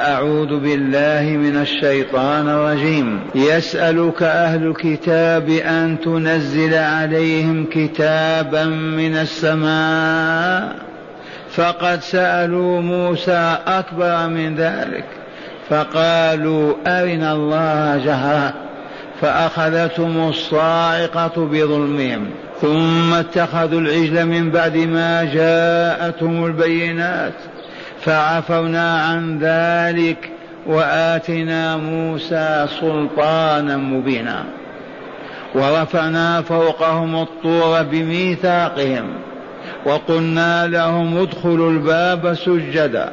أعوذ بالله من الشيطان الرجيم. يسألك أهل الكتاب أن تنزل عليهم كتابا من السماء. فقد سألوا موسى أكبر من ذلك. فقالوا أرنا الله جهرا. فأخذتهم الصاعقة بظلمهم. ثم اتخذوا العجل من بعد ما جاءتهم البينات. فعفونا عن ذلك وآتنا موسى سلطانا مبينا. ورفعنا فوقهم الطور بميثاقهم وقلنا لهم ادخلوا الباب سجدا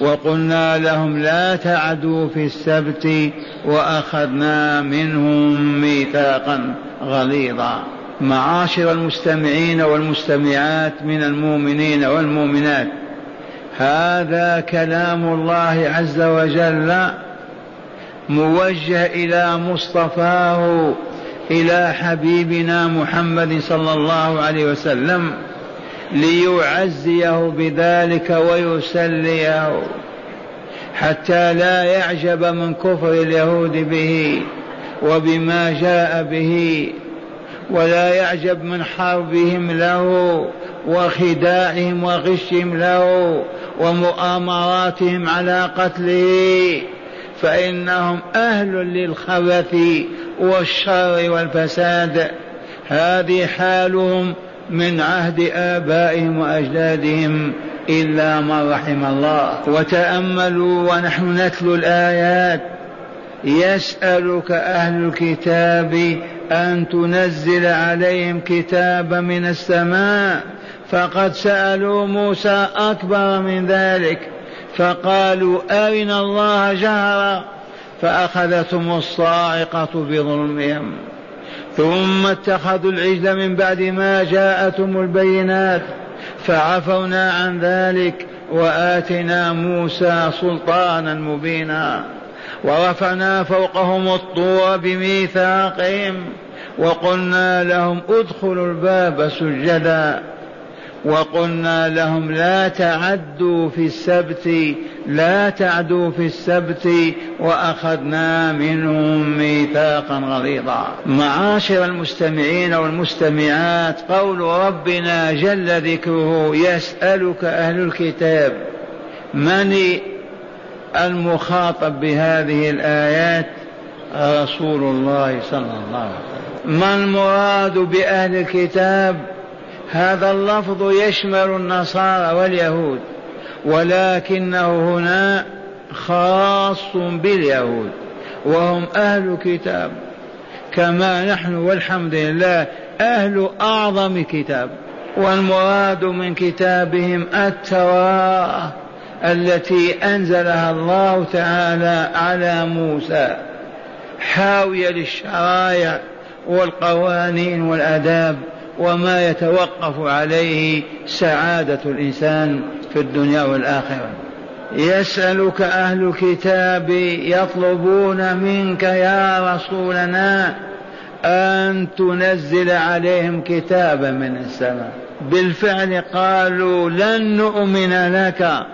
وقلنا لهم لا تعدوا في السبت وأخذنا منهم ميثاقا غليظا. معاشر المستمعين والمستمعات من المؤمنين والمؤمنات هذا كلام الله عز وجل موجه إلى مصطفاه إلى حبيبنا محمد صلى الله عليه وسلم ليعزيه بذلك ويسليه حتى لا يعجب من كفر اليهود به وبما جاء به ولا يعجب من حربهم له وخداعهم وغشهم له ومؤامراتهم على قتله فإنهم أهل للخبث والشر والفساد. هذه حالهم من عهد آبائهم وأجدادهم إلا من رحم الله. وتأملوا ونحن نتلو الآيات. يسألك أهل الكتاب أن تنزل عليهم كتابا من السماء فقد سألوا موسى أكبر من ذلك فقالوا أرنا الله جهرا؟ فأخذتهم الصاعقة بظلمهم. ثم اتخذوا العجل من بعد ما جاءتهم البينات فعفونا عن ذلك وآتنا موسى سلطانا مبينا. ورفعنا فوقهم الطور بميثاقهم وقلنا لهم ادخلوا الباب سجدا. وقلنا لهم لا تعدوا في السبت لا تعدوا في السبت وأخذنا منهم ميثاقا غليظا. معاشر المستمعين والمستمعات قول ربنا جل ذكره يسألك أهل الكتاب من المخاطب بهذه الآيات؟ رسول الله صلى الله عليه وسلم. ما المراد بأهل الكتاب؟ هذا اللفظ يشمل النصارى واليهود ولكنه هنا خاص باليهود وهم أهل كتاب. كما نحن والحمد لله أهل أعظم كتاب والمراد من كتابهم التوراة التي أنزلها الله تعالى على موسى حاوية للشرائع والقوانين والآداب. وما يتوقف عليه سعادة الإنسان في الدنيا والآخرة. يسألك أهل الكتاب يطلبون منك يا رسولنا أن تنزل عليهم كتابا من السماء. بالفعل قالوا لن نؤمن لك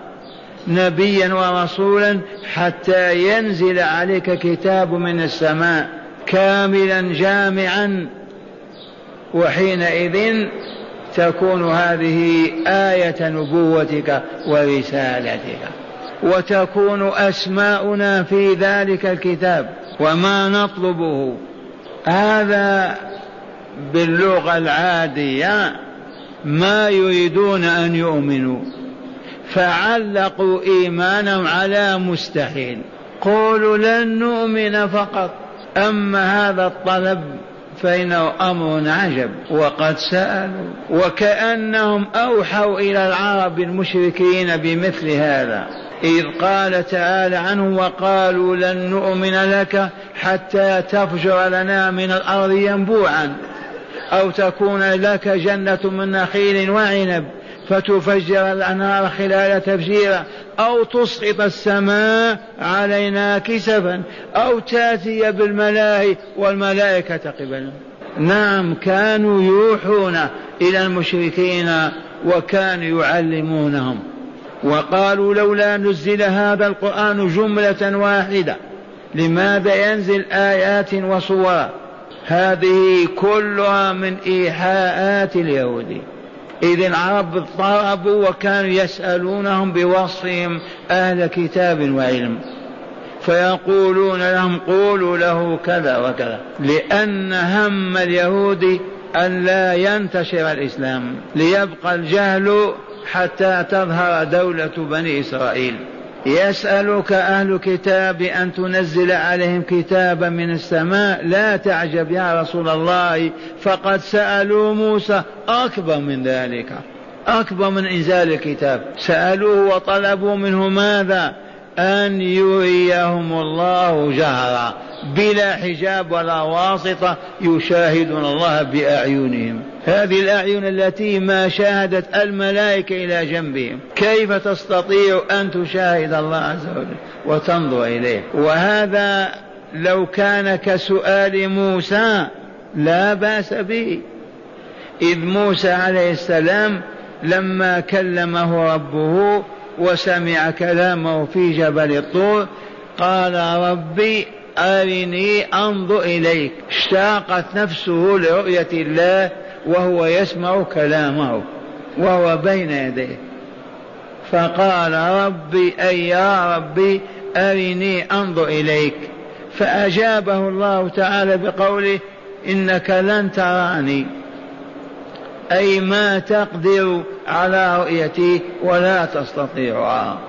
نبيا ورسولا حتى ينزل عليك كتاب من السماء كاملا جامعا وحينئذ تكون هذه آية نبوتك ورسالتك. وتكون أسماؤنا في ذلك الكتاب. وما نطلبه. هذا باللغة العادية ما يريدون أن يؤمنوا. فعلقوا إيمانهم على مستحيل. قولوا لن نؤمن فقط. أما هذا الطلب فإنه أمر عجب وقد سألوا وكأنهم أوحوا إلى العرب المشركين بمثل هذا. إذ قال تعالى عنهم وقالوا لن نؤمن لك حتى تفجر لنا من الأرض ينبوعا أو تكون لك جنة من نخيل وعنب. فتفجر الأنهار خلال تفجيرا أو تسقط السماء علينا كسفا أو تأتي بالملائكة والملائكة قبلا. نعم كانوا يوحون إلى المشركين وكانوا يعلمونهم. وقالوا لولا نزل هذا القرآن جملة واحدة لماذا ينزل آيات وصور؟ هذه كلها من إيحاءات اليهود. إذ العرب اضطربوا وكانوا يسألونهم بوصفهم أهل كتاب وعلم. فيقولون لهم قولوا له كذا وكذا. لأن هم اليهود أن لا ينتشر الإسلام. ليبقى الجهل حتى تظهر دولة بني إسرائيل. يسألك أهل كتاب أن تنزل عليهم كتابا من السماء. لا تعجب يا رسول الله فقد سألوا موسى. أكبر من ذلك أكبر من إنزال الكتاب. سألوه وطلبوا منه ماذا؟ أن يريهم الله جهرا. بلا حجاب ولا واسطة يشاهدون الله بأعينهم. هذه الأعين التي ما شاهدت الملائكة إلى جنبهم. كيف تستطيع أن تشاهد الله عز وجل وتنظر إليه؟ وهذا لو كان كسؤال موسى لا بأس به. إذ موسى عليه السلام لما كلمه ربه وسمع كلامه في جبل الطور قال ربي أرني أنظر إليك. اشتاقت نفسه لرؤية الله وهو يسمع كلامه وهو بين يديه. فقال ربي أي يا ربي أرني أنظر إليك. فأجابه الله تعالى بقوله إنك لن تراني. أي ما تقدر على رؤيتي ولا تستطيعها.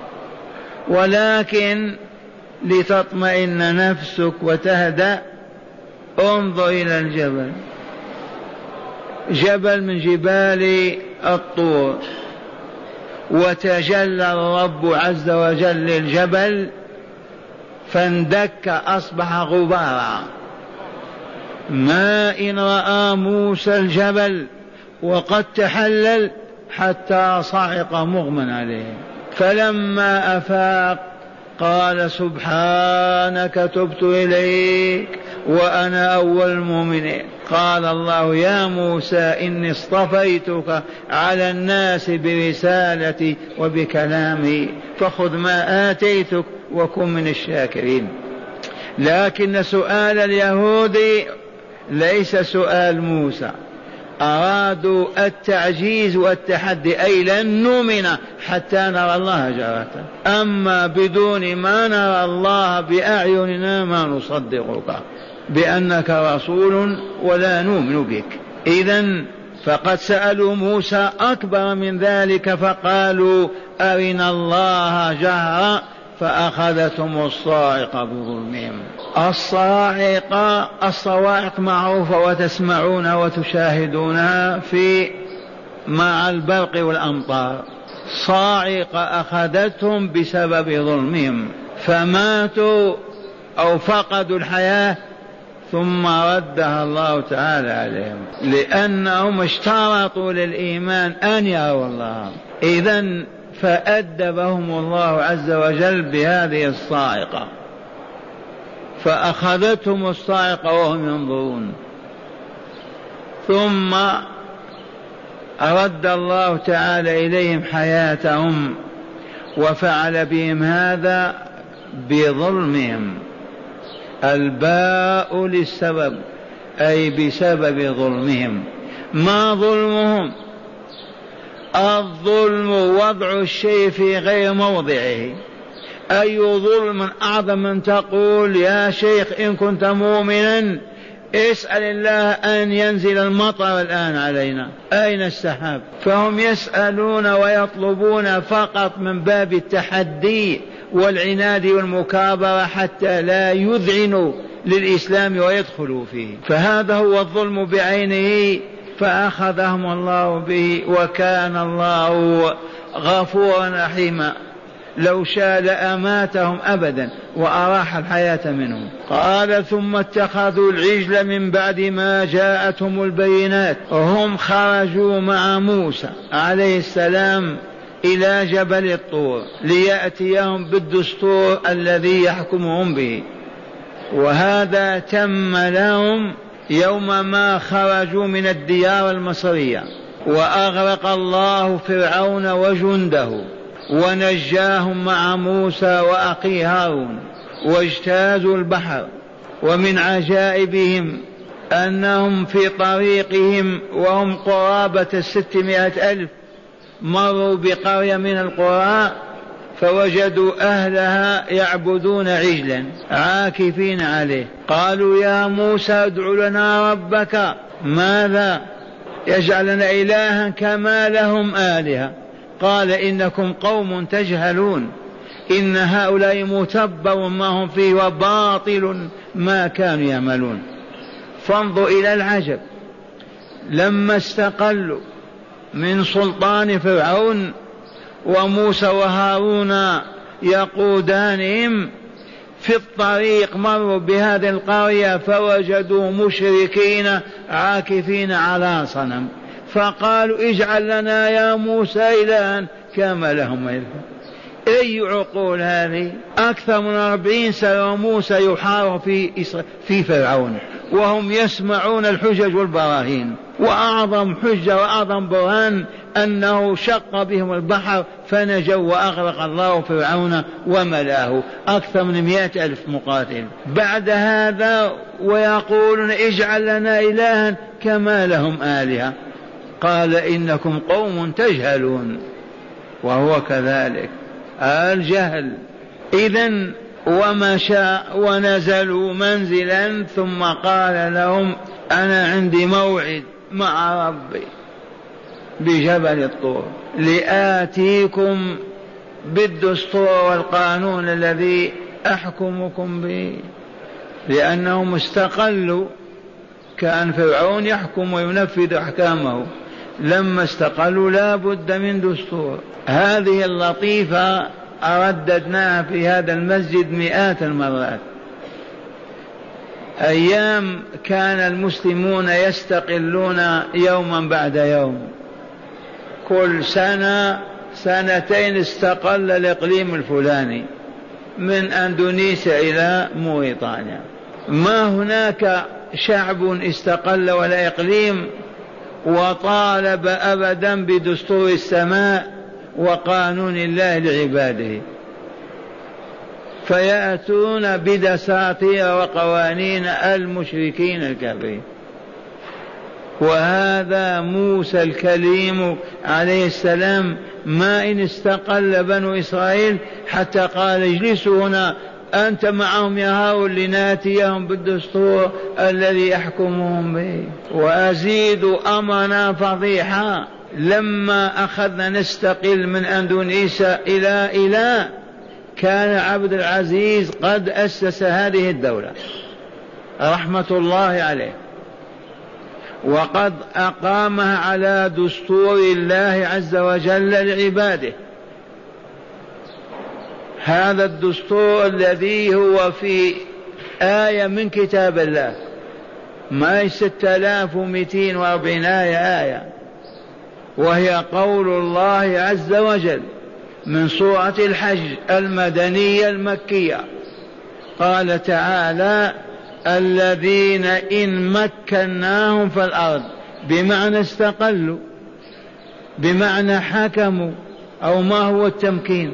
ولكن لتطمئن نفسك وتهدأ انظر إلى الجبل. جبل من جبال الطور. وتجلى الرب عز وجل للجبل فاندك أصبح غبارا. ما إن رأى موسى الجبل وقد تحلل حتى صعق مغمى عليه. فلما أفاق قال سبحانك تبت إليك وأنا أول المؤمنين. قال الله يا موسى إني اصطفيتك على الناس برسالتي وبكلامي فخذ ما آتيتك وكن من الشاكرين. لكن سؤال اليهود ليس سؤال موسى. أرادوا التعجيز والتحدي أي لن نؤمن حتى نرى الله جارة. أما بدون ما نرى الله بأعيننا ما نصدقك بأنك رسول ولا نؤمن بك. إذا فقد سألوا موسى أكبر من ذلك فقالوا أرنا الله جهرا فأخذتهم الصاعقة بظلمهم. الصاعقة الصواعق معروفة وتسمعونها وتشاهدونها في مع البرق والأمطار. صاعقة أخذتهم بسبب ظلمهم. فماتوا أو فقدوا الحياة ثم ردها الله تعالى عليهم. لأنهم اشترطوا للإيمان أن يروا الله. إذا فأدبهم الله عز وجل بهذه الصاعقة. فأخذتهم الصاعقة وهم ينظرون. ثم أرد الله تعالى إليهم حياتهم وفعل بهم هذا بظلمهم. الباء للسبب أي بسبب ظلمهم. ما ظلمهم؟ الظلم وضع الشيء في غير موضعه. أي ظلم أعظم من تقول يا شيخ إن كنت مؤمنا اسأل الله أن ينزل المطر الآن علينا. أين السحاب؟ فهم يسألون ويطلبون فقط من باب التحدي والعناد والمكابرة حتى لا يذعنوا للإسلام ويدخلوا فيه. فهذا هو الظلم بعينه فأخذهم الله به وكان الله غفورا رحيما. لو شاء لأماتهم أبدا وأراح الحياة منهم. قال ثم اتخذوا العجل من بعد ما جاءتهم البينات. هم خرجوا مع موسى عليه السلام إلى جبل الطور ليأتيهم بالدستور الذي يحكمهم به. وهذا تم لهم يوم ما خرجوا من الديار المصرية وأغرق الله فرعون وجنده ونجاهم مع موسى وأخي هارون واجتازوا البحر ومن عجائبهم أنهم في طريقهم وهم قرابة الستمائة ألف مروا بقرية من القرى فوجدوا أهلها يعبدون عجلا عاكفين عليه. قالوا يا موسى ادع لنا ربك ماذا؟ يجعل لنا إلها كما لهم آلهة. قال إنكم قوم تجهلون. إن هؤلاء متبر ما هم فيه وباطل ما كانوا يعملون. فانظر إلى العجب. لما استقلوا من سلطان فرعون وموسى وهارون يقودانهم في الطريق مروا بهذه القرية فوجدوا مشركين عاكفين على صنم فقالوا اجعل لنا يا موسى إلها كما لهم إله أي عقول هذه؟ أكثر من أربعين سنة وموسى يحارب في, في فرعون. وهم يسمعون الحجج والبراهين. وأعظم حجة وأعظم برهان أنه شق بهم البحر فنجوا وأغرق الله فرعون وملأه. أكثر من مئة ألف مقاتل. بعد هذا ويقولون اجعل لنا إلها كما لهم آلهة. قال إنكم قوم تجهلون. وهو كذلك. الجهل. إذا ومشى ونزلوا منزلا ثم قال لهم أنا عندي موعد مع ربي بجبل الطور لآتيكم بالدستور والقانون الذي أحكمكم به لأنهم استقلوا كأن فرعون يحكم وينفذ أحكامه. لما استقلوا لا بد من دستور. هذه اللطيفة أرددناها في هذا المسجد مئات المرات. أيام كان المسلمون يستقلون يوما بعد يوم. كل سنة سنتين استقل الإقليم الفلاني من أندونيسيا إلى موريطانيا ما هناك شعب استقل ولا إقليم وطالب أبدا بدستور السماء وقانون الله لعباده. فيأتون بدساتير وقوانين المشركين الكافرين. وهذا موسى الكليم عليه السلام ما إن استقل بنو إسرائيل حتى قال اجلسوا هنا أنت معهم يا هؤلاء لناتيهم بالدستور الذي يحكمهم به. وأزيد أمرنا فضيحة لما أخذنا نستقل من أندونيسيا إلى إلى كان عبد العزيز قد أسس هذه الدولة. رحمة الله عليه. وقد أقامها على دستور الله عز وجل لعباده. هذا الدستور الذي هو في آية من كتاب الله. ما هي ستة آلاف ومئتين وأربعين آية آية. وهي قول الله عز وجل من سورة الحج المدنية المكية. قال تعالى الذين إن مكناهم في الأرض بمعنى استقلوا بمعنى حكموا أو ما هو التمكين؟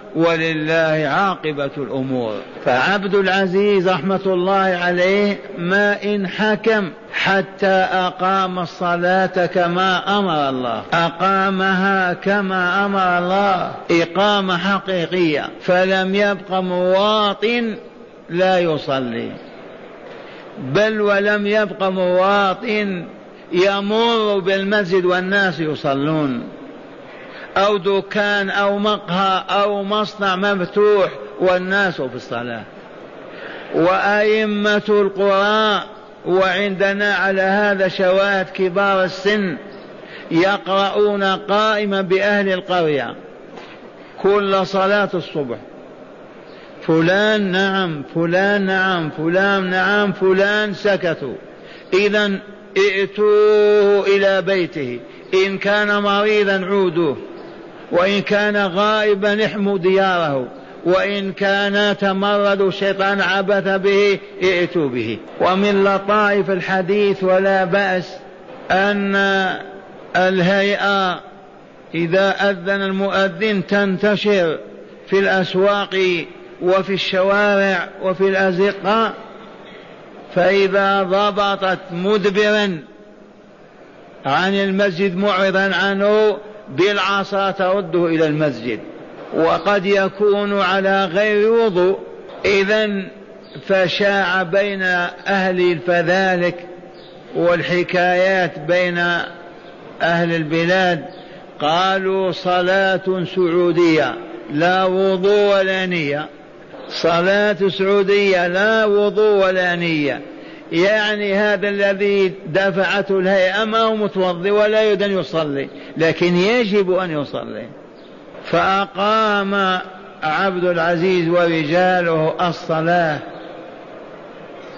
ولله عاقبة الأمور. فعبد العزيز رحمة الله عليه ما إن حكم حتى أقام الصلاة كما أمر الله. أقامها كما أمر الله. إقامة حقيقية. فلم يبق مواطن لا يصلي. بل ولم يبق مواطن يمر بالمسجد والناس يصلون. أو دكان أو مقهى أو مصنع مفتوح والناس في الصلاة. وأئمة القرى وعندنا على هذا شواهد كبار السن يقرؤون قائما بأهل القرية كل صلاة الصبح. فلان نعم فلان نعم فلان نعم فلان سكتوا. إذا ائتوه إلى بيته. إن كان مريضا عودوه. وإن كان غائبا احموا دياره وإن كان تمرد الشيطان عبث به ائتوا به. ومن لطائف الحديث ولا بأس أن الهيئة إذا أذن المؤذن تنتشر في الأسواق وفي الشوارع وفي الأزقة فإذا ضبطت مدبرا عن المسجد معرضا عنه بالعصا ترده إلى المسجد وقد يكون على غير وضوء إذا فشاع بين أهل الفذلك والحكايات بين أهل البلاد قالوا صلاة سعودية لا وضوء ولا نية صلاة سعودية لا وضوء ولا نية. يعني هذا الذي دفعته الهيئة ما هو متوضي ولا يريد أن يصلي لكن يجب أن يصلي. فأقام عبد العزيز ورجاله الصلاة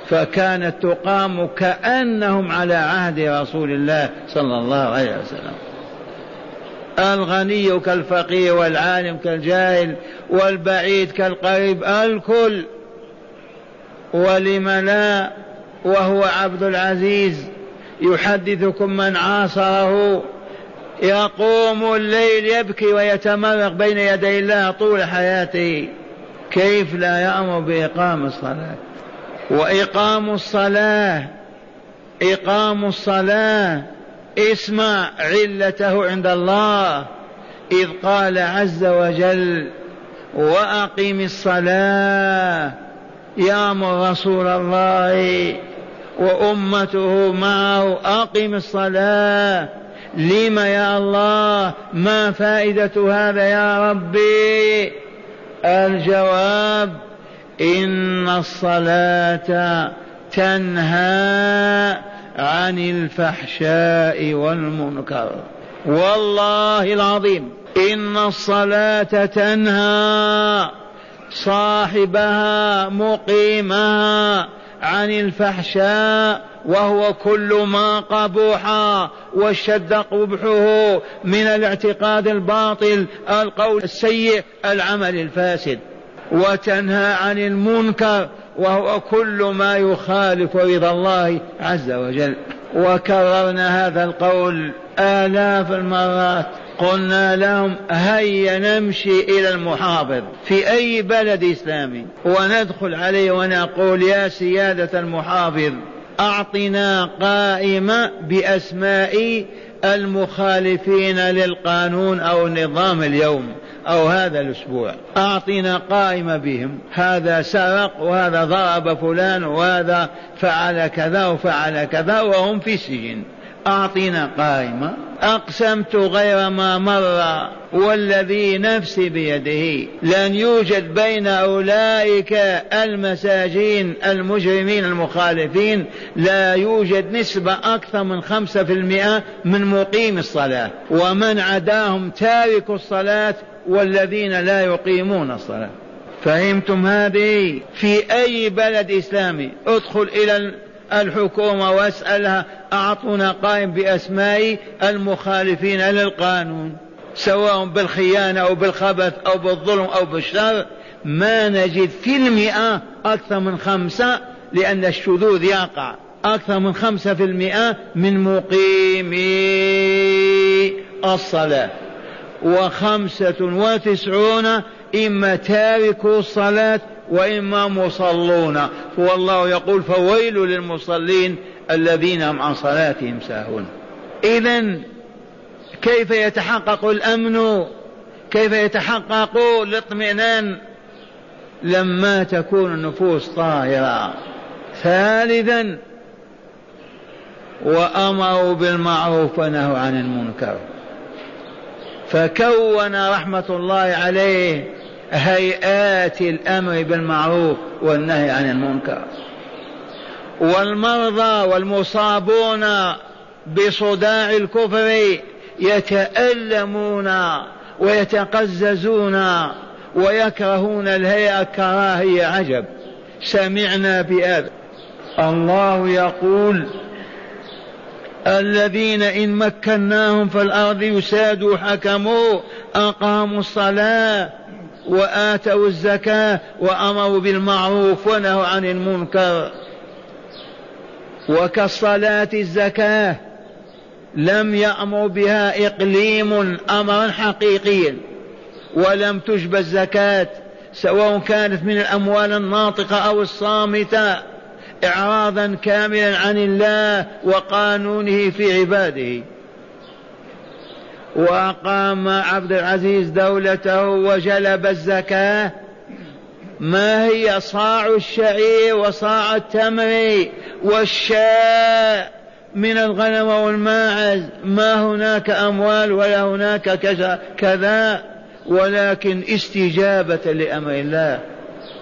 فكانت تقام كأنهم على عهد رسول الله صلى الله عليه وسلم. الغني كالفقير والعالم كالجاهل والبعيد كالقريب الكل. ولم لا وهو عبد العزيز يحدثكم من عاصره. يقوم الليل يبكي ويتمرق بين يدي الله طول حياته. كيف لا يأمر بإقام الصلاة؟ وإقام الصلاة إقام الصلاة اسمع علته عند الله. إذ قال عز وجل وأقم الصلاة يأمر رسول الله. وأمته معه أقم الصلاة. لم يا الله؟ ما فائدة هذا يا ربي؟ الجواب إن الصلاة تنهى عن الفحشاء والمنكر. والله العظيم. إن الصلاة تنهى صاحبها مقيمها عن الفحشاء وهو كل ما قبح واشتد قبحه من الاعتقاد الباطل القول السيء العمل الفاسد. وتنهى عن المنكر وهو كل ما يخالف رضا الله عز وجل. وكررنا هذا القول آلاف المرات. قلنا لهم هيا نمشي إلى المحافظ في أي بلد إسلامي. وندخل عليه ونقول يا سيادة المحافظ أعطنا قائمة بأسماء المخالفين للقانون أو النظام اليوم أو هذا الأسبوع. أعطنا قائمة بهم هذا سرق وهذا ضرب فلان وهذا فعل كذا وفعل كذا وهم في السجن أعطنا قائمة. أقسمت غير ما مر والذي نفسي بيده. لن يوجد بين أولئك المساجين المجرمين المخالفين. لا يوجد نسبة أكثر من خمسة في المئة من مقيم الصلاة. ومن عداهم تارك الصلاة والذين لا يقيمون الصلاة. فهمتم هذه؟ في أي بلد إسلامي؟ ادخل إلى الحكومة واسألها أعطونا قائم بأسماء المخالفين للقانون سواء بالخيانة أو بالخبث أو بالظلم أو بالشر. ما نجد في المئة أكثر من خمسة لأن الشذوذ يقع. أكثر من خمسة في المئة من مقيمي الصلاة. وخمسة وتسعون إما تاركوا الصلاة وإما مصلون. والله يقول فويل للمصلين الذين هم عن صلاتهم ساهون. إذا كيف يتحقق الأمن؟ كيف يتحقق الاطمئنان؟ لما تكون النفوس طاهرة. ثالثا وأمروا بالمعروف ونهوا عن المنكر. فكون رحمة الله عليه هيئات الأمر بالمعروف والنهي عن المنكر. والمرضى والمصابون بصداع الكفر يتألمون ويتقززون ويكرهون الهيئة كراهية عجب. سمعنا بهذا. الله يقول الذين إن مكناهم في الأرض يسادوا حكموا أقاموا الصلاة وآتوا الزكاة وأمروا بالمعروف ونهوا عن المنكر. وكالصلاة الزكاة لم يأمر بها إقليم أمرا حقيقيا ولم تجب الزكاة سواء كانت من الأموال الناطقة أو الصامتة إعراضا كاملا عن الله وقانونه في عباده. وأقام عبد العزيز دولته وجلب الزكاة. ما هي؟ صاع الشعير وصاع التمر والشاء من الغنم والماعز. ما هناك أموال ولا هناك كذا ولكن استجابة لأمر الله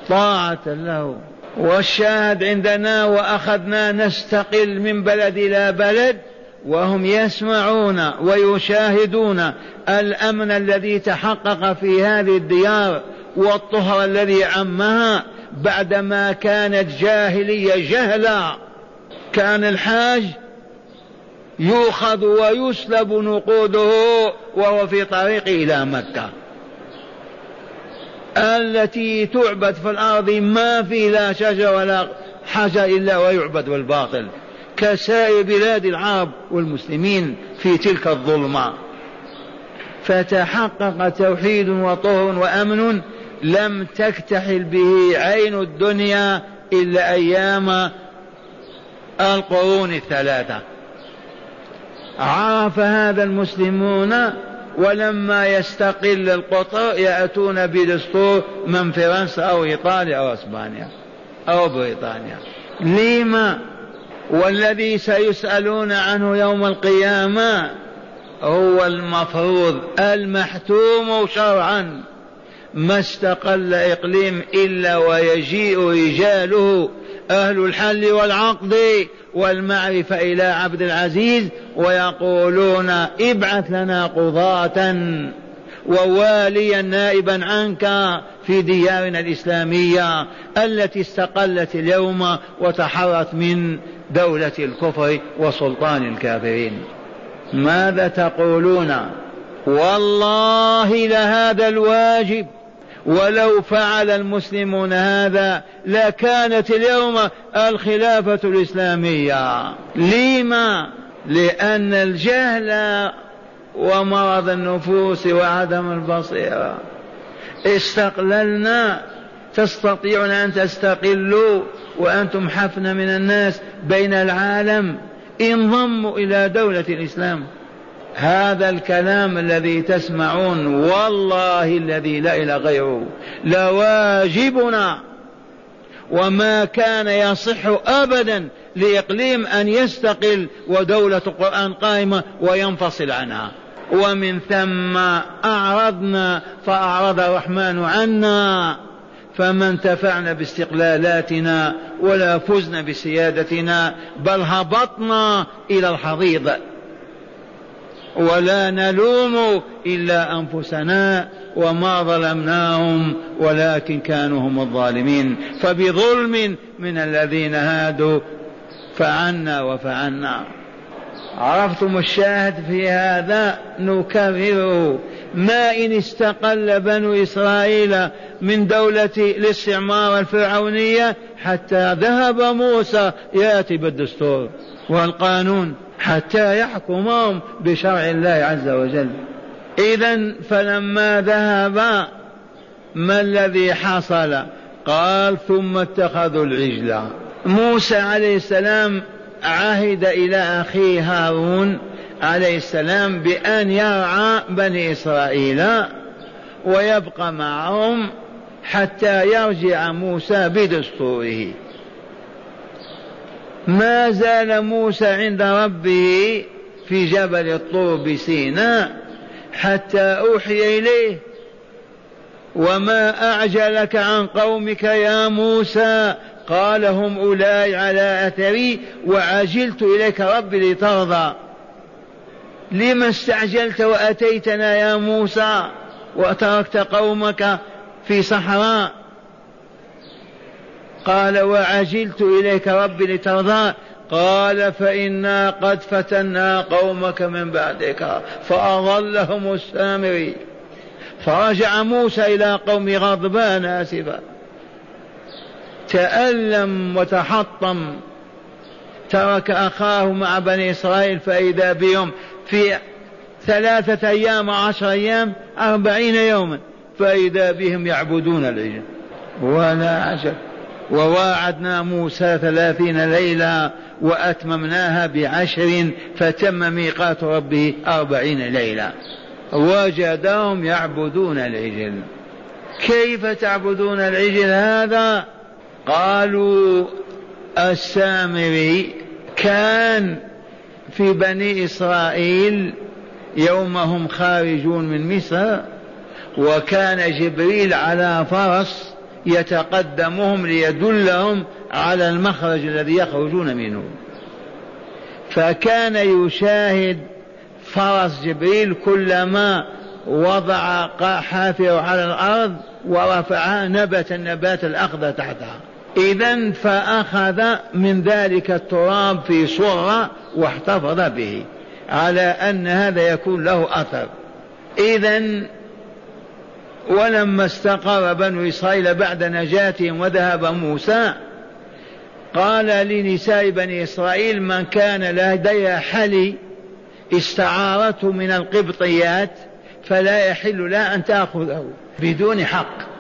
طاعة له. والشاهد عندنا وأخذنا نستقل من بلد إلى بلد. وهم يسمعون ويشاهدون الأمن الذي تحقق في هذه الديار والطهر الذي عمها بعدما كانت جاهلية جهلا. كان الحاج يؤخذ ويسلب نقوده وهو في طريق إلى مكة. التي تعبد في الأرض ما في لا شجر ولا حاجة إلا ويعبد بالباطل. كسائر بلاد العرب والمسلمين في تلك الظلمة. فتحقق توحيد وطهر وأمن لم تكتحل به عين الدنيا إلا أيام القرون الثلاثة. عرف هذا المسلمون ولما يستقل القطر يأتون بدستور من فرنسا أو إيطاليا أو إسبانيا أو بريطانيا. لما والذي سيسألون عنه يوم القيامة هو المفروض المحتوم شرعا. ما استقل إقليم إلا ويجيء رجاله أهل الحل والعقد والمعرفة إلى عبد العزيز ويقولون ابعث لنا قضاة وواليا نائبا عنك في ديارنا الإسلامية التي استقلت اليوم وتحرت من دولة الكفر وسلطان الكافرين. ماذا تقولون؟ والله لهذا الواجب. ولو فعل المسلمون هذا لكانت اليوم الخلافة الإسلامية. لما؟ لأن الجهل ومرض النفوس وعدم البصيرة. استقللنا. تستطيعون أن تستقلوا. وأنتم حفنة من الناس بين العالم انضموا إلى دولة الإسلام. هذا الكلام الذي تسمعون والله الذي لا إله غيره لواجبنا وما كان يصح أبدا لإقليم أن يستقل ودولة القرآن قائمة وينفصل عنها. ومن ثم أعرضنا فأعرض الرحمن عنا. فما انتفعنا باستقلالاتنا ولا فزنا بسيادتنا بل هبطنا إلى الحضيض. ولا نلوم إلا أنفسنا وما ظلمناهم ولكن كانوا هم الظالمين. فبظلم من الذين هادوا فعنا وفعلنا عرفتم الشاهد في هذا؟ نكرره ما إن استقل بنو إسرائيل من دولة الاستعمار الفرعونية حتى ذهب موسى يأتي بالدستور والقانون حتى يحكمهم بشرع الله عز وجل. إذا فلما ذهب ما الذي حصل؟ قال ثم اتخذوا العجل موسى عليه السلام عهد إلى أخيه هارون عليه السلام بأن يرعى بني إسرائيل ويبقى معهم حتى يرجع موسى بدستوره. ما زال موسى عند ربه في جبل الطور بسيناء حتى أوحي إليه وما أعجلك عن قومك يا موسى قال هم أولئك على أثري وعجلت إليك ربي لترضى. لما استعجلت وأتيتنا يا موسى وتركت قومك في صحراء؟ قال وعجلت إليك ربي لترضى. قال فإنا قد فتنا قومك من بعدك فأضلهم السامري. فرجع موسى إلى قوم غضبان آسفا. تألم وتحطم. ترك أخاه مع بني إسرائيل فإذا بهم في ثلاثة أيام وعشر أيام أربعين يوما فإذا بهم يعبدون العجل. ولا عجب وواعدنا موسى ثلاثين ليلة وأتممناها بعشر فتم ميقات ربه أربعين ليلة. وجدهم يعبدون العجل. كيف تعبدون العجل هذا؟ قالوا السامري كان في بني إسرائيل يوم هم خارجون من مصر وكان جبريل على فرس يتقدمهم ليدلهم على المخرج الذي يخرجون منه. فكان يشاهد فرس جبريل كلما وضع حافره على الأرض ورفعها نبت النبات الأخضر تحتها. اذا فأخذ من ذلك التراب في صره واحتفظ به على أن هذا يكون له أثر. اذا ولما استقر بنو إسرائيل بعد نجاتهم وذهب موسى قال لنساء بني إسرائيل من كان لديها حلي استعارته من القبطيات فلا يحل لها أن تأخذه بدون حق.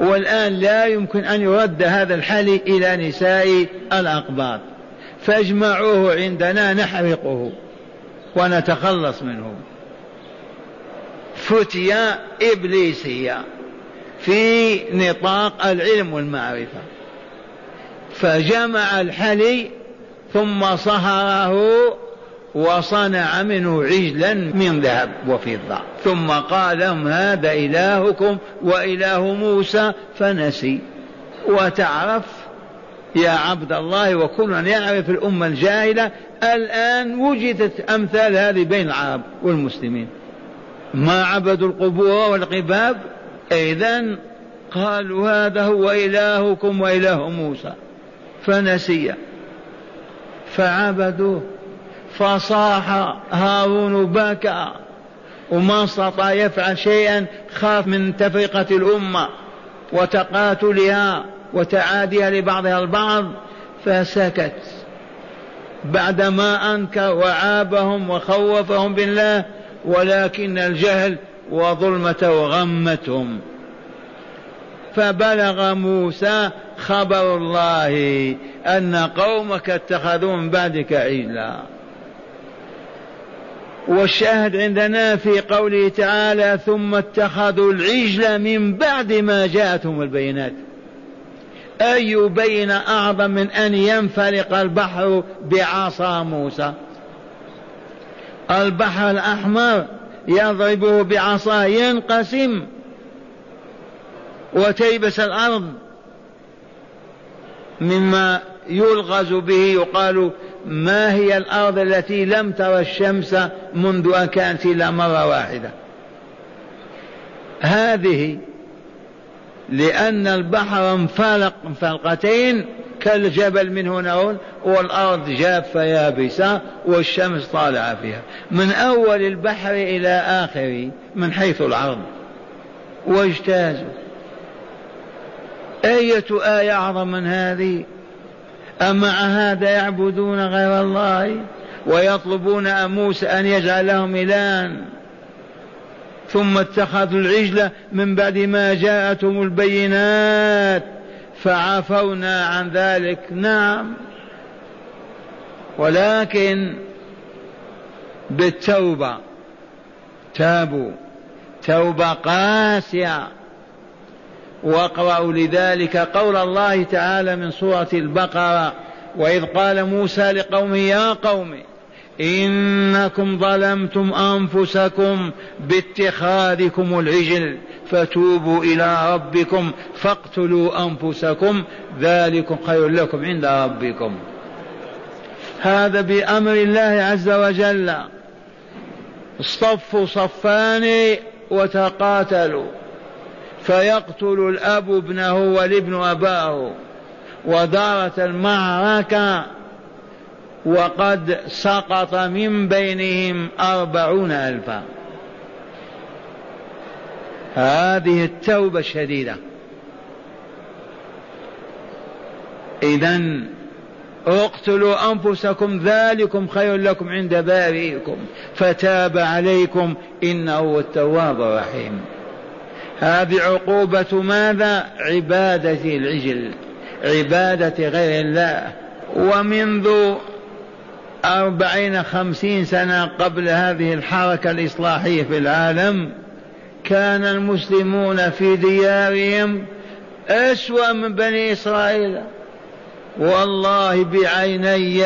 والآن لا يمكن أن يرد هذا الحلي إلى نساء الأقباط. فاجمعوه عندنا نحرقه ونتخلص منه. فتية إبليسية في نطاق العلم والمعرفة. فجمع الحلي ثم صهره وصنع منه عجلا من ذهب وفضة. ثم قال لهم هذا إلهكم وإله موسى فنسي. وتعرف يا عبد الله وكلنا يعرف الأمة الجاهلة الآن وجدت أمثال هذه بين العرب والمسلمين. ما عبدوا القبور والقباب؟ إذا قالوا هذا هو إلهكم وإله موسى فنسي. فعبدوه. فصاح هارون بكى وما استطاع يفعل شيئا خاف من تفرقة الأمة وتقاتلها وتعاديها لبعضها البعض فسكت. بعدما أنكر وعابهم وخوفهم بالله ولكن الجهل وظلمته غمتهم فبلغ موسى خبر الله أن قومك اتخذوا من بعدك عجلا. والشاهد عندنا في قوله تعالى ثم اتخذوا العجل من بعد ما جاءتهم البينات. أي بين أعظم من أن ينفلق البحر بعصا موسى؟ البحر الأحمر يضربه بعصا ينقسم وتيبس الأرض مما يلغز به. يقال ما هي الأرض التي لم ترى الشمس منذ أن كانت إلا مرة واحدة؟ هذه لأن البحر انفلق انفلقتين كالجبل من هنا والأرض جافة يابسة والشمس طالعة فيها. من أول البحر إلى آخره من حيث العرض. واجتازوا. أية آية أعظم من هذه؟ أمع هذا يعبدون غير الله ويطلبون موسى أن يجعل لهم إلها. ثم اتخذوا العجل من بعد ما جاءتهم البينات فعفونا عن ذلك. نعم. ولكن بالتوبة تابوا. توبة قاسية. واقرأوا لذلك قول الله تعالى من سورة البقرة وإذ قال موسى لقومه يا قوم إنكم ظلمتم أنفسكم باتخاذكم العجل فتوبوا إلى ربكم فاقتلوا أنفسكم ذلكم خير لكم عند ربكم. هذا بأمر الله عز وجل. اصطفوا صفان وتقاتلوا. فيقتل الأب ابنه والابن أباه ودارت المعركة وقد سقط من بينهم أربعون ألفا. هذه التوبة الشديدة. إذا اقتلوا أنفسكم ذلكم خير لكم عند بارئكم. فتاب عليكم إنه هو التواب الرحيم. هذه عقوبة ماذا؟ عبادة العجل عبادة غير الله. ومنذ أربعين خمسين سنة قبل هذه الحركة الإصلاحية في العالم كان المسلمون في ديارهم أسوأ من بني إسرائيل. والله بعيني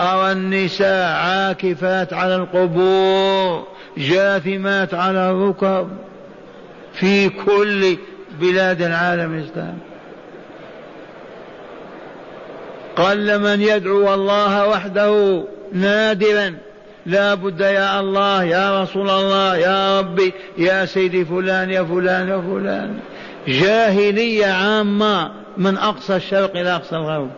أرى النساء عاكفات على القبور جاثمات على الركب. في كل بلاد العالم الإسلامي قل من يدعو الله وحده نادرا لا بد يا الله يا رسول الله يا ربي يا سيدي فلان يا فلان يا فلان. جاهلية عامة من أقصى الشرق إلى أقصى الغرب.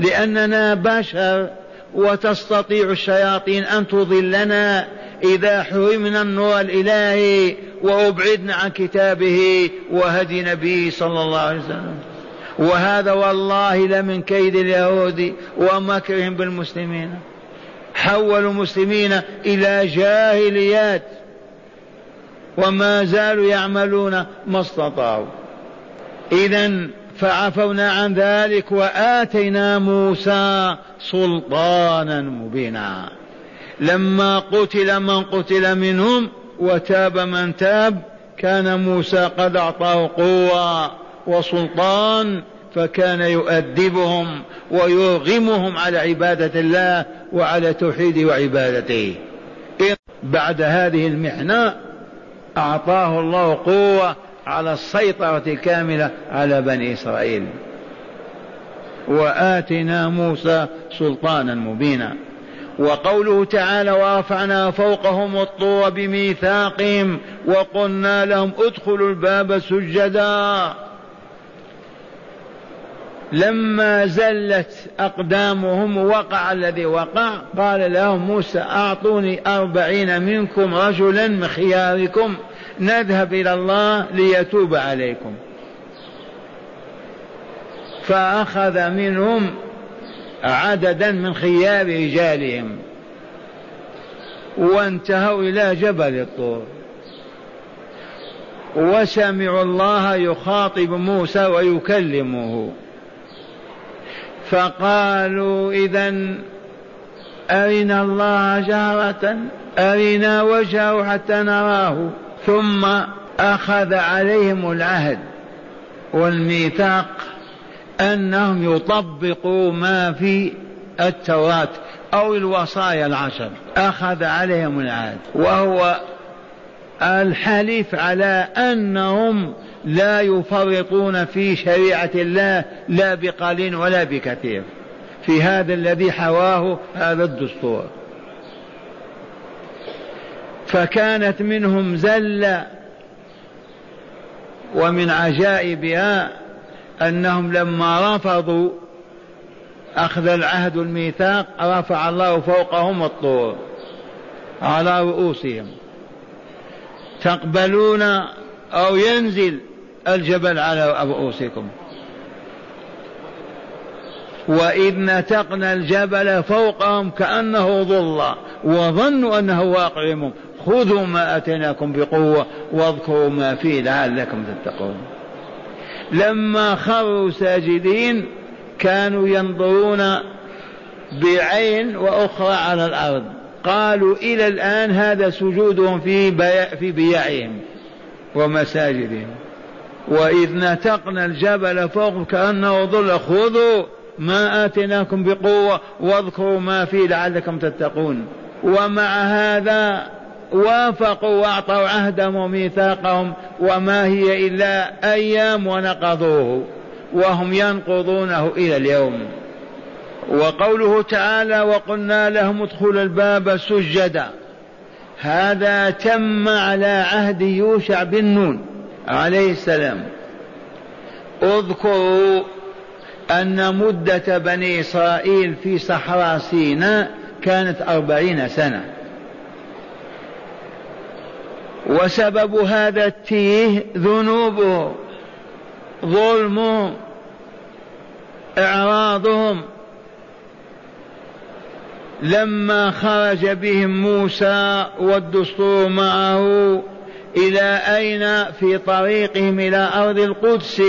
لأننا بشر وتستطيع الشياطين أن تضلنا إذا حرمنا النور الإلهي وأبعدنا عن كتابه وهدي نبيه صلى الله عليه وسلم. وهذا والله لمن كيد اليهود ومكرهم بالمسلمين. حولوا المسلمين إلى جاهليات وما زالوا يعملون ما استطاعوا. إذا فعفونا عن ذلك وآتينا موسى سلطانا مبينا. لما قتل من قتل منهم وتاب من تاب كان موسى قد أعطاه قوة وسلطان فكان يؤدبهم ويرغمهم على عبادة الله وعلى توحيده وعبادته. بعد هذه المحنة أعطاه الله قوة على السيطرة الكاملة على بني إسرائيل. وآتنا موسى سلطانا مبينا. وقوله تعالى ورفعنا فوقهم الطور بميثاقهم وقلنا لهم ادخلوا الباب سجدا لما زلت أقدامهم وقع الذي وقع قال لهم موسى أعطوني أربعين منكم رجلا من خياركم نذهب إلى الله ليتوب عليكم. فأخذ منهم عددا من خيار رجالهم. وانتهوا إلى جبل الطور. وسمعوا الله يخاطب موسى ويكلمه. فقالوا إذا أرنا الله جهرة أرنا وجهه حتى نراه. ثم أخذ عليهم العهد والميثاق أنهم يطبقوا ما في التوراة أو الوصايا العشر. أخذ عليهم العهد وهو الحلف على أنهم لا يفرطون في شريعة الله لا بقليل ولا بكثير. في هذا الذي حواه هذا الدستور. فكانت منهم زلة ومن عجائبها أنهم لما رفضوا أخذ العهد الميثاق رفع الله فوقهم الطور على رؤوسهم. تقبلون أو ينزل الجبل على رؤوسكم. وإذ نتقنا الجبل فوقهم كأنه ظل وظنوا أنه واقع خذوا ما أتيناكم بقوة واذكروا ما فيه لعلكم تتقون. لما خروا ساجدين كانوا ينظرون بعين وأخرى على الأرض. قالوا إلى الآن هذا سجودهم في في بيعهم ومساجدهم. وإذ نتقنا الجبل فوق كأنه ظل خذوا ما آتيناكم بقوة واذكروا ما فيه لعلكم تتقون. ومع هذا وافقوا واعطوا عهدهم وميثاقهم وما هي إلا أيام ونقضوه وهم ينقضونه إلى اليوم. وقوله تعالى وقلنا لهم ادخلوا الباب سجدا. هذا تم على عهد يوشع بن نون عليه السلام. اذكروا أن مدة بني إسرائيل في صحراء سيناء كانت أربعين سنة. وسبب هذا التيه ذنوبه ظلمهم إعراضهم. لما خرج بهم موسى والدستور معه إلى أين؟ في طريقهم إلى أرض القدس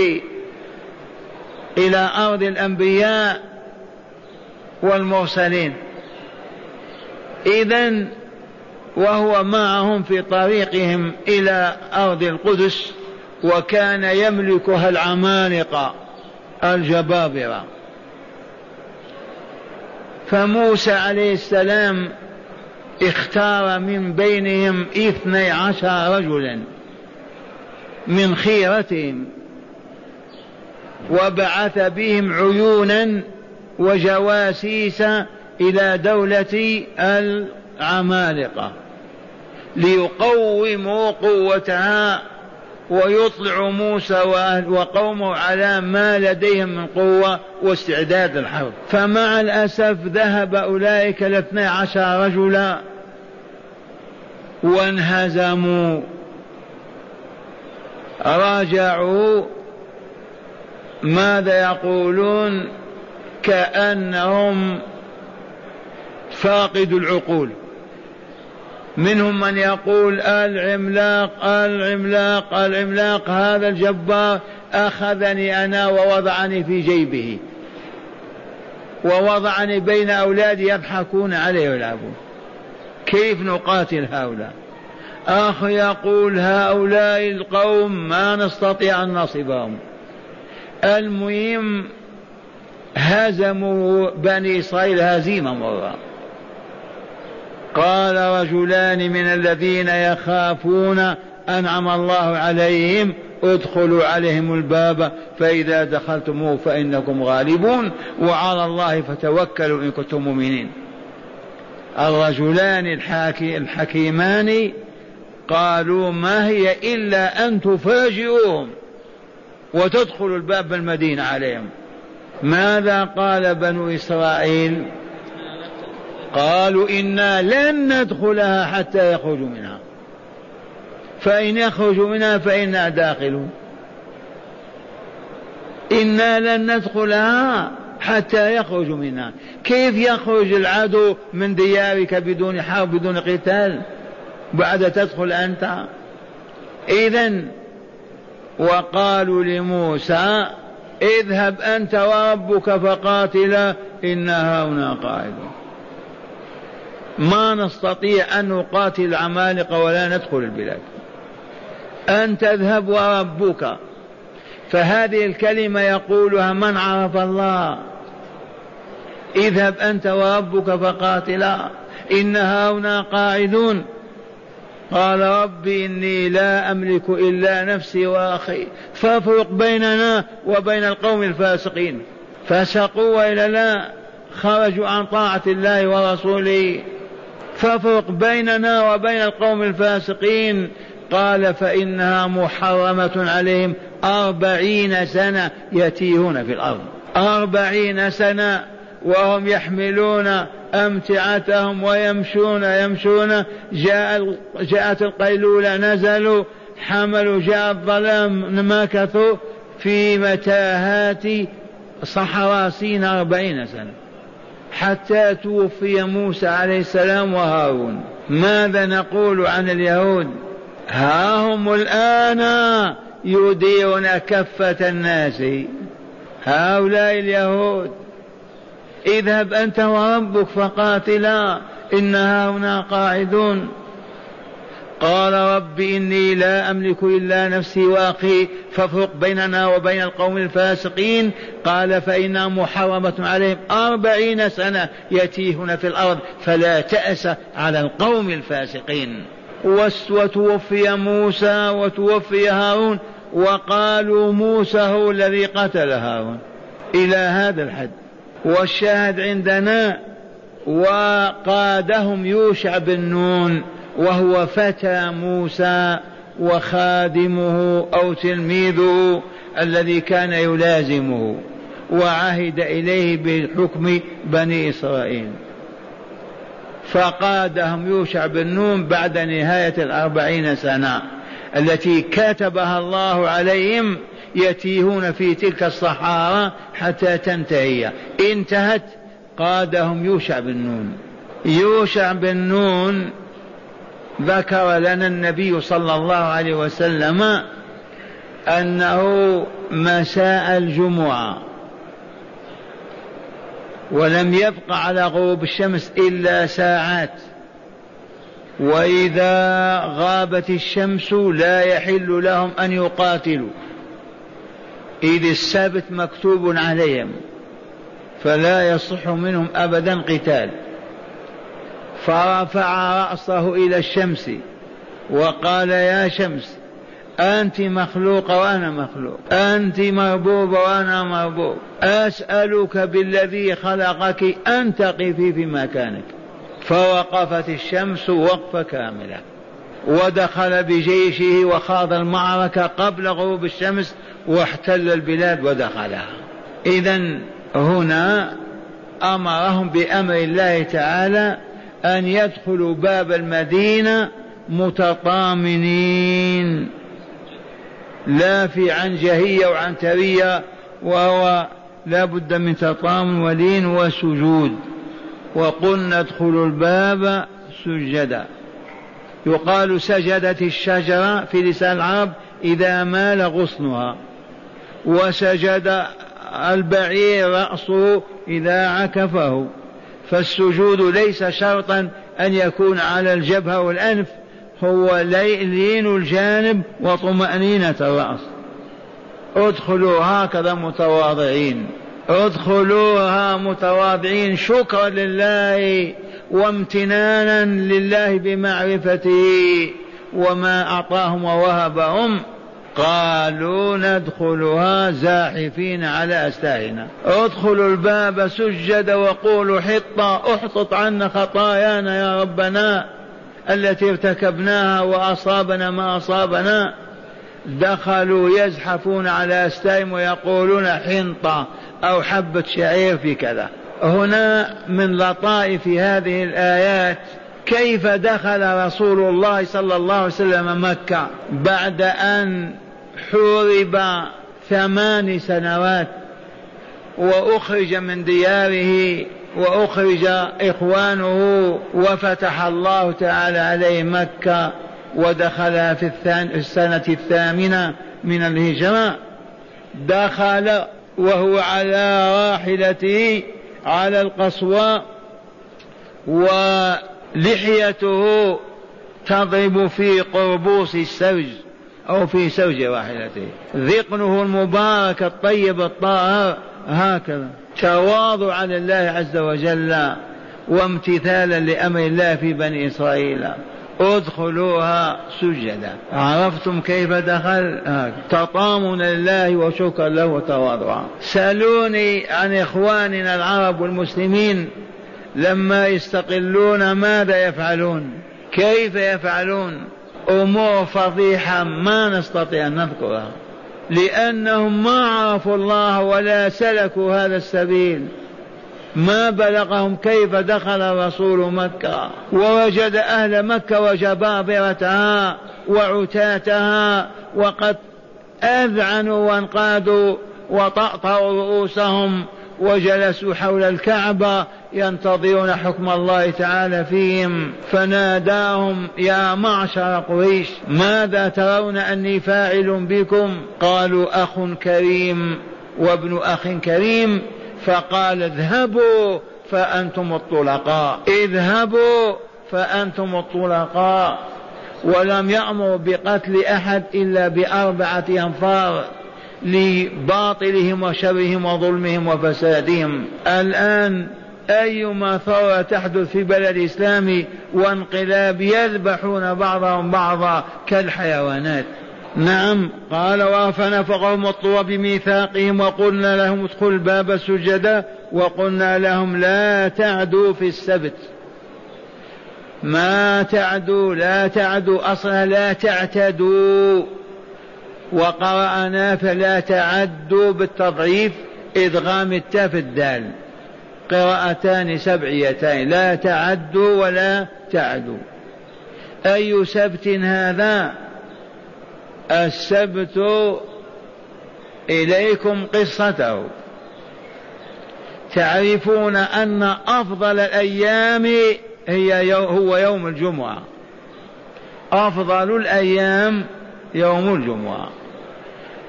إلى أرض الأنبياء والمرسلين. إذا وهو معهم في طريقهم إلى أرض القدس وكان يملكها العمالقة الجبابرة. فموسى عليه السلام اختار من بينهم اثني عشر رجلا من خيرتهم وبعث بهم عيونا وجواسيس إلى دولة العمالقة. ليقوموا قوتها ويطلع موسى وقومه على ما لديهم من قوة واستعداد الحرب فمع الأسف ذهب أولئك الاثنى عشر رجلا وانهزموا. راجعوا. ماذا يقولون؟ كأنهم فاقدوا العقول. منهم من يقول العملاق العملاق العملاق هذا الجبار أخذني أنا ووضعني في جيبه. ووضعني بين أولادي يضحكون عليه ويلعبون. كيف نقاتل هؤلاء؟ أخ يقول هؤلاء القوم ما نستطيع أن نصبهم المهم هزموا بني إسرائيل هزيمة مرة. قال رجلان من الذين يخافون أنعم الله عليهم ادخلوا عليهم الباب فإذا دخلتموه فإنكم غالبون وعلى الله فتوكلوا إن كنتم مؤمنين. الرجلان الحاكي الحكيمان قالوا ما هي إلا أن تفاجئوهم وتدخلوا الباب المدينة عليهم. ماذا قال بنو إسرائيل؟ قالوا إنا لن ندخلها حتى يخرجوا منها. فإن يخرجوا منها فإنا داخلون. إنا لن ندخلها حتى يخرجوا منها. كيف يخرج العدو من ديارك بدون حرب بدون قتال؟ بعد تدخل أنت. إذا وقالوا لموسى اذهب أنت وربك فقاتلا إنا هنا قاعدون. ما نستطيع أن نقاتل العمالقة ولا ندخل البلاد. أن تذهب وربك. فهذه الكلمة يقولها من عرف الله. اذهب أنت وربك فقاتلا. إن هنا قاعدون. قال رب إني لا أملك إلا نفسي وأخي. فافرق بيننا وبين القوم الفاسقين. فسقوا وإلى لا خرجوا عن طاعة الله ورسوله. فافرق بيننا وبين القوم الفاسقين. قال فإنها محرمة عليهم. أربعين سنة يتيهون في الأرض. أربعين سنة وهم يحملون أمتعتهم ويمشون يمشون. جاء جاءت القيلولة نزلوا حملوا جاء الظلام مكثوا في متاهات صحراء سينا أربعين سنة. حتى توفي موسى عليه السلام وهارون. ماذا نقول عن اليهود؟ ها هم الآن يديرون كفة الناس. هؤلاء اليهود. اذهب أنت وربك فقاتلا. إنها هنا قاعدون. قال رب إني لا أملك إلا نفسي وأخي فافرق بيننا وبين القوم الفاسقين. قال فإنها محرمة عليهم. أربعين سنة يتيهون في الأرض فلا تأس على القوم الفاسقين. وتوفي موسى وتوفي هارون. وقالوا موسى هو الذي قتل هارون. إلى هذا الحد. والشاهد عندنا وقادهم يوشع بن نون. وهو فتى موسى وخادمه أو تلميذه الذي كان يلازمه وعهد إليه بحكم بني إسرائيل. فقادهم يوشع بن نون بعد نهاية الأربعين سنة التي كتبها الله عليهم يتيهون في تلك الصحارى حتى تنتهي. انتهت قادهم يوشع بن نون. يوشع بن نون ذكر لنا النبي صلى الله عليه وسلم أنه مساء الجمعة ولم يبق على غروب الشمس إلا ساعات وإذا غابت الشمس لا يحل لهم أن يقاتلوا إذ السبت مكتوب عليهم فلا يصح منهم ابدا قتال. فرفع رأسه إلى الشمس وقال يا شمس أنت مخلوقة وأنا مخلوق أنت مربوبة وأنا مربوب أسألك بالذي خلقك أن تقفي في مكانك. فوقفت الشمس وقفة كاملة ودخل بجيشه وخاض المعركة قبل غروب الشمس واحتل البلاد ودخلها. إذا هنا أمرهم بأمر الله تعالى أن يدخلوا باب المدينة متطامنين. لا في عنجهية وعنترية وهو لا بد من تطامن ولين وسجود. وقلنا ادخلوا الباب سجدا. يقال سجدت الشجرة في لسان العرب إذا مال غصنها. وسجد البعير رأسه إذا عكفه. فالسجود ليس شرطا أن يكون على الجبهة والأنف هو لين الجانب وطمأنينة الرأس. ادخلوا هكذا متواضعين. ادخلوها متواضعين شكرا لله وامتنانا لله بمعرفته وما أعطاهم ووهبهم. قالوا ندخلها زاحفين على أستاهنا ادخلوا الباب سجد وقولوا حطة احطط عنا خطايانا يا ربنا التي ارتكبناها وأصابنا ما أصابنا. دخلوا يزحفون على أستاهم ويقولون حنطة أو حبة شعير في كذا. هنا من لطائف هذه الآيات كيف دخل رسول الله صلى الله عليه وسلم مكة؟ بعد أن حورب ثمان سنوات وأخرج من دياره وأخرج إخوانه وفتح الله تعالى عليه مكة ودخلها في السنة الثامنة من الهجرة. دخل وهو على راحلته على القصوى ولحيته تضرب في قربوس السوج. أو في سوج راحلته ذقنه المبارك الطيب الطاهر. هكذا. تواضعا لله عز وجل وامتثالا لأمر الله في بني إسرائيل. ادخلوها سجدا. عرفتم كيف دخل؟ تطامنا لله وشكرا له وتواضعا. سألوني عن إخواننا العرب والمسلمين لما يستقلون ماذا يفعلون؟ كيف يفعلون؟ امور فضيحة ما نستطيع أن نذكرها. لأنهم ما عرفوا الله ولا سلكوا هذا السبيل. ما بلغهم كيف دخل الرسول مكة. ووجد أهل مكة وجبابرتها وعتاتها وقد أذعنوا وانقادوا وطأطأوا رؤوسهم وجلسوا حول الكعبة ينتظرون حكم الله تعالى فيهم فناداهم يا معشر قريش ماذا ترون أني فاعل بكم؟ قالوا أخ كريم وابن أخ كريم. فقال اذهبوا فأنتم الطلقاء. اذهبوا فأنتم الطلقاء. ولم يأمر بقتل أحد إلا بأربعة أنفار لباطلهم وشرهم وظلمهم وفسادهم. الآن أيما ثورة تحدث في بلد إسلامي وانقلاب يذبحون بعضهم بعضا كالحيوانات. نعم قال فقوم الطور بميثاقهم وقلنا لهم ادخلوا الباب سجدا وقلنا لهم لا تعدوا في السبت. ما تعدوا لا تعدوا أصلا لا تعتدوا. وقرأنا فلا تعدوا بالتضعيف إدغام التاء في الدال. قراءتان سبعيتين لا تعدوا ولا تعدوا. أي سبت هذا؟ السبت إليكم قصته. تعرفون أن أفضل الأيام هي هو يوم الجمعة. أفضل الأيام يوم الجمعة.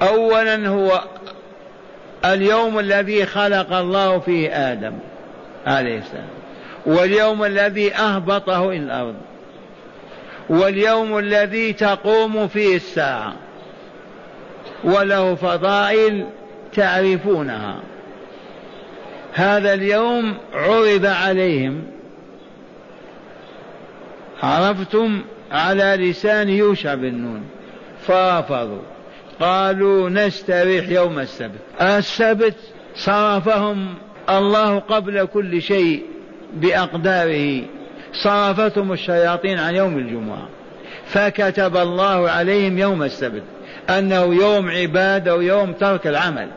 أولا هو اليوم الذي خلق الله فيه آدم. عليه السلام. واليوم الذي أهبطه إلى الأرض. واليوم الذي تقوم فيه الساعة. وله فضائل تعرفونها. هذا اليوم عرض عليهم. عرفتم على لسان يوشع بن نون. فرفضوا قالوا نستريح يوم السبت. السبت صرفهم الله قبل كل شيء بأقداره. صرفتهم الشياطين عن يوم الجمعة. فكتب الله عليهم يوم السبت أنه يوم عبادة ويوم ترك العمل.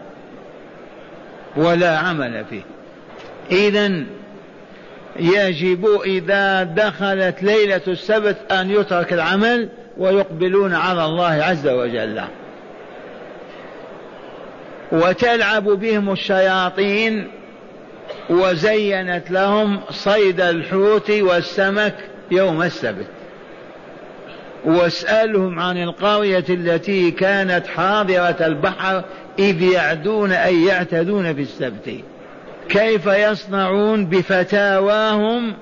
ولا عمل فيه. إذا يجب إذا دخلت ليلة السبت أن يترك العمل ويقبلون على الله عز وجل. وتلعب بهم الشياطين وزينت لهم صيد الحوت والسمك يوم السبت. واسألهم عن القرية التي كانت حاضرة البحر إذ يعدون أي يعتدون في السبت. كيف يصنعون بفتاواهم؟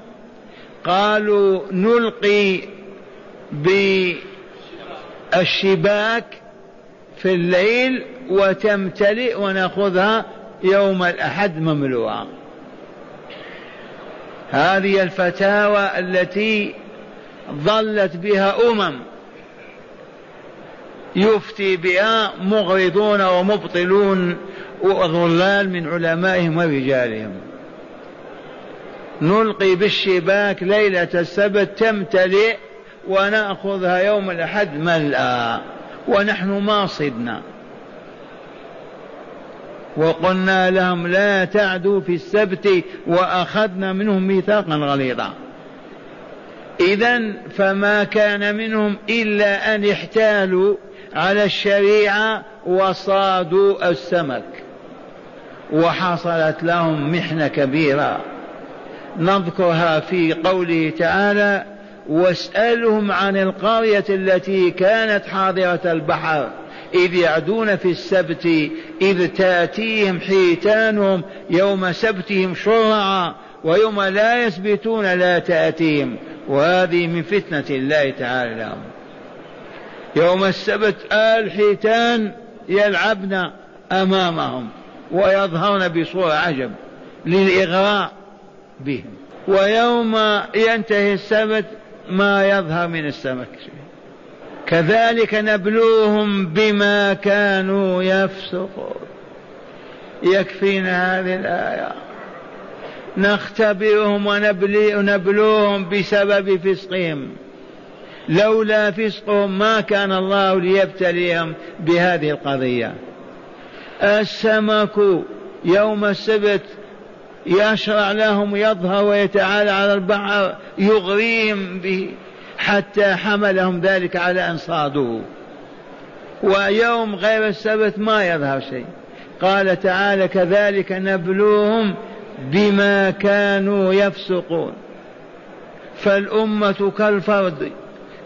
قالوا نلقي بالشباك في الليل وتمتلئ ونأخذها يوم الأحد مملوءة. هذه الفتاوى التي ضلت بها أمم يفتي بها مغرضون ومبطلون وضلال من علمائهم ورجالهم. نلقي بالشباك ليلة السبت تمتلئ ونأخذها يوم الأحد ملأ ونحن ما صدنا وقلنا لهم لا تعدوا في السبت وأخذنا منهم ميثاقا غليظا. إذا فما كان منهم إلا أن احتالوا على الشريعة وصادوا السمك. وحصلت لهم محنة كبيرة. نذكرها في قوله تعالى واسألهم عن القرية التي كانت حاضرة البحر إذ يعدون في السبت إذ تأتيهم حيتانهم يوم سبتهم شرعا ويوم لا يسبتون لا تأتيهم. وهذه من فتنة الله تعالى لهم. يوم السبت الحيتان يلعبن أمامهم ويظهرن بصورة عجب للإغراء بهم. ويوم ينتهي السبت ما يظهر من السمك. كذلك نبلوهم بما كانوا يفسقون. يكفينا هذه الآية. نختبرهم ونبلوهم بسبب فسقهم. لولا فسقهم ما كان الله ليبتليهم بهذه القضية. السمك يوم السبت يشرع لهم يظهر ويتعالى على البحر يغريهم به. حتى حملهم ذلك على أن صادوه ويوم غير السبت ما يظهر شيء. قال تعالى كذلك نبلوهم بما كانوا يفسقون. فالأمة كالفرد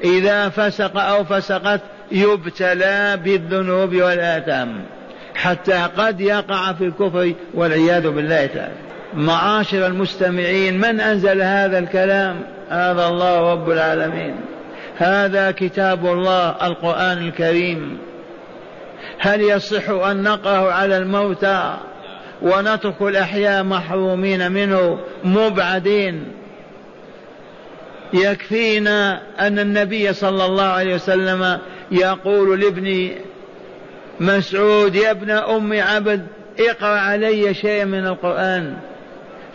إذا فسق أو فسقت يبتلى بالذنوب والآثام حتى قد يقع في الكفر والعياذ بالله تعالى. معاشر المستمعين من أنزل هذا الكلام؟ هذا الله رب العالمين. هذا كتاب الله القرآن الكريم. هل يصح أن نقرأه على الموتى ونترك الأحياء محرومين منه مبعدين؟ يكفينا أن النبي صلى الله عليه وسلم يقول لابن مسعود يا ابن أم عبد اقرأ علي شيء من القرآن.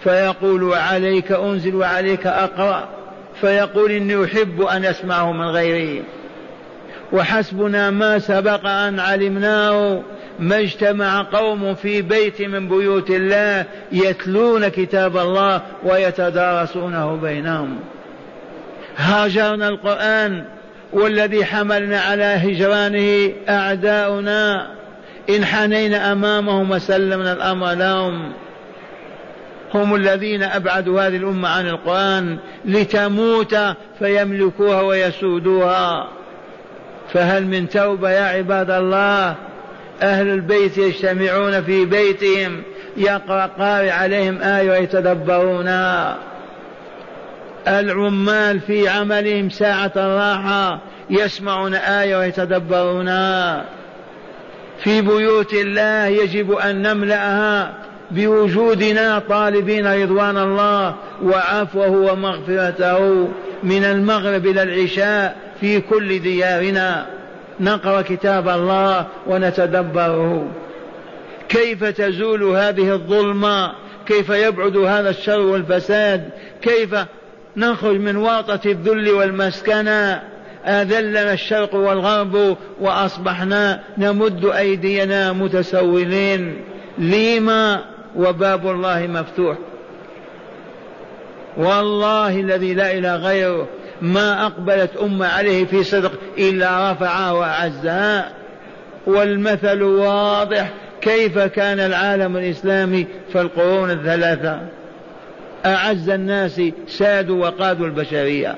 فيقول وعليك أنزل وعليك أقرأ فيقول إني أحب أن أسمعه من غيري. وحسبنا ما سبق أن علمناه ما اجتمع قوم في بيت من بيوت الله يتلون كتاب الله ويتدارسونه بينهم. هاجرنا القرآن والذي حملنا على هجرانه أعداؤنا. انحنينا أمامهم وسلمنا الأمر لهم. هم الذين أبعدوا هذه الأمة عن القرآن لتموت فيملكوها ويسودوها. فهل من توبة يا عباد الله؟ أهل البيت يجتمعون في بيتهم يقرأ قارئ عليهم آية ويتدبرونها العمال في عملهم ساعة الراحة يسمعون آية ويتدبرونها في بيوت الله يجب أن نملأها. بوجودنا طالبين رضوان الله وعفوه ومغفرته من المغرب إلى العشاء في كل ديارنا. نقرأ كتاب الله ونتدبره. كيف تزول هذه الظلمة؟ كيف يبعد هذا الشر والفساد؟ كيف نخرج من ورطة الذل والمسكنة؟ أذلنا الشرق والغرب وأصبحنا نمد أيدينا متسولين. لما وباب الله مفتوح. والله الذي لا إله غيره ما أقبلت أمة عليه في صدق إلا رفعها وأعزها والمثل واضح كيف كان العالم الإسلامي في القرون الثلاثة. أعز الناس سادوا وقادوا البشرية.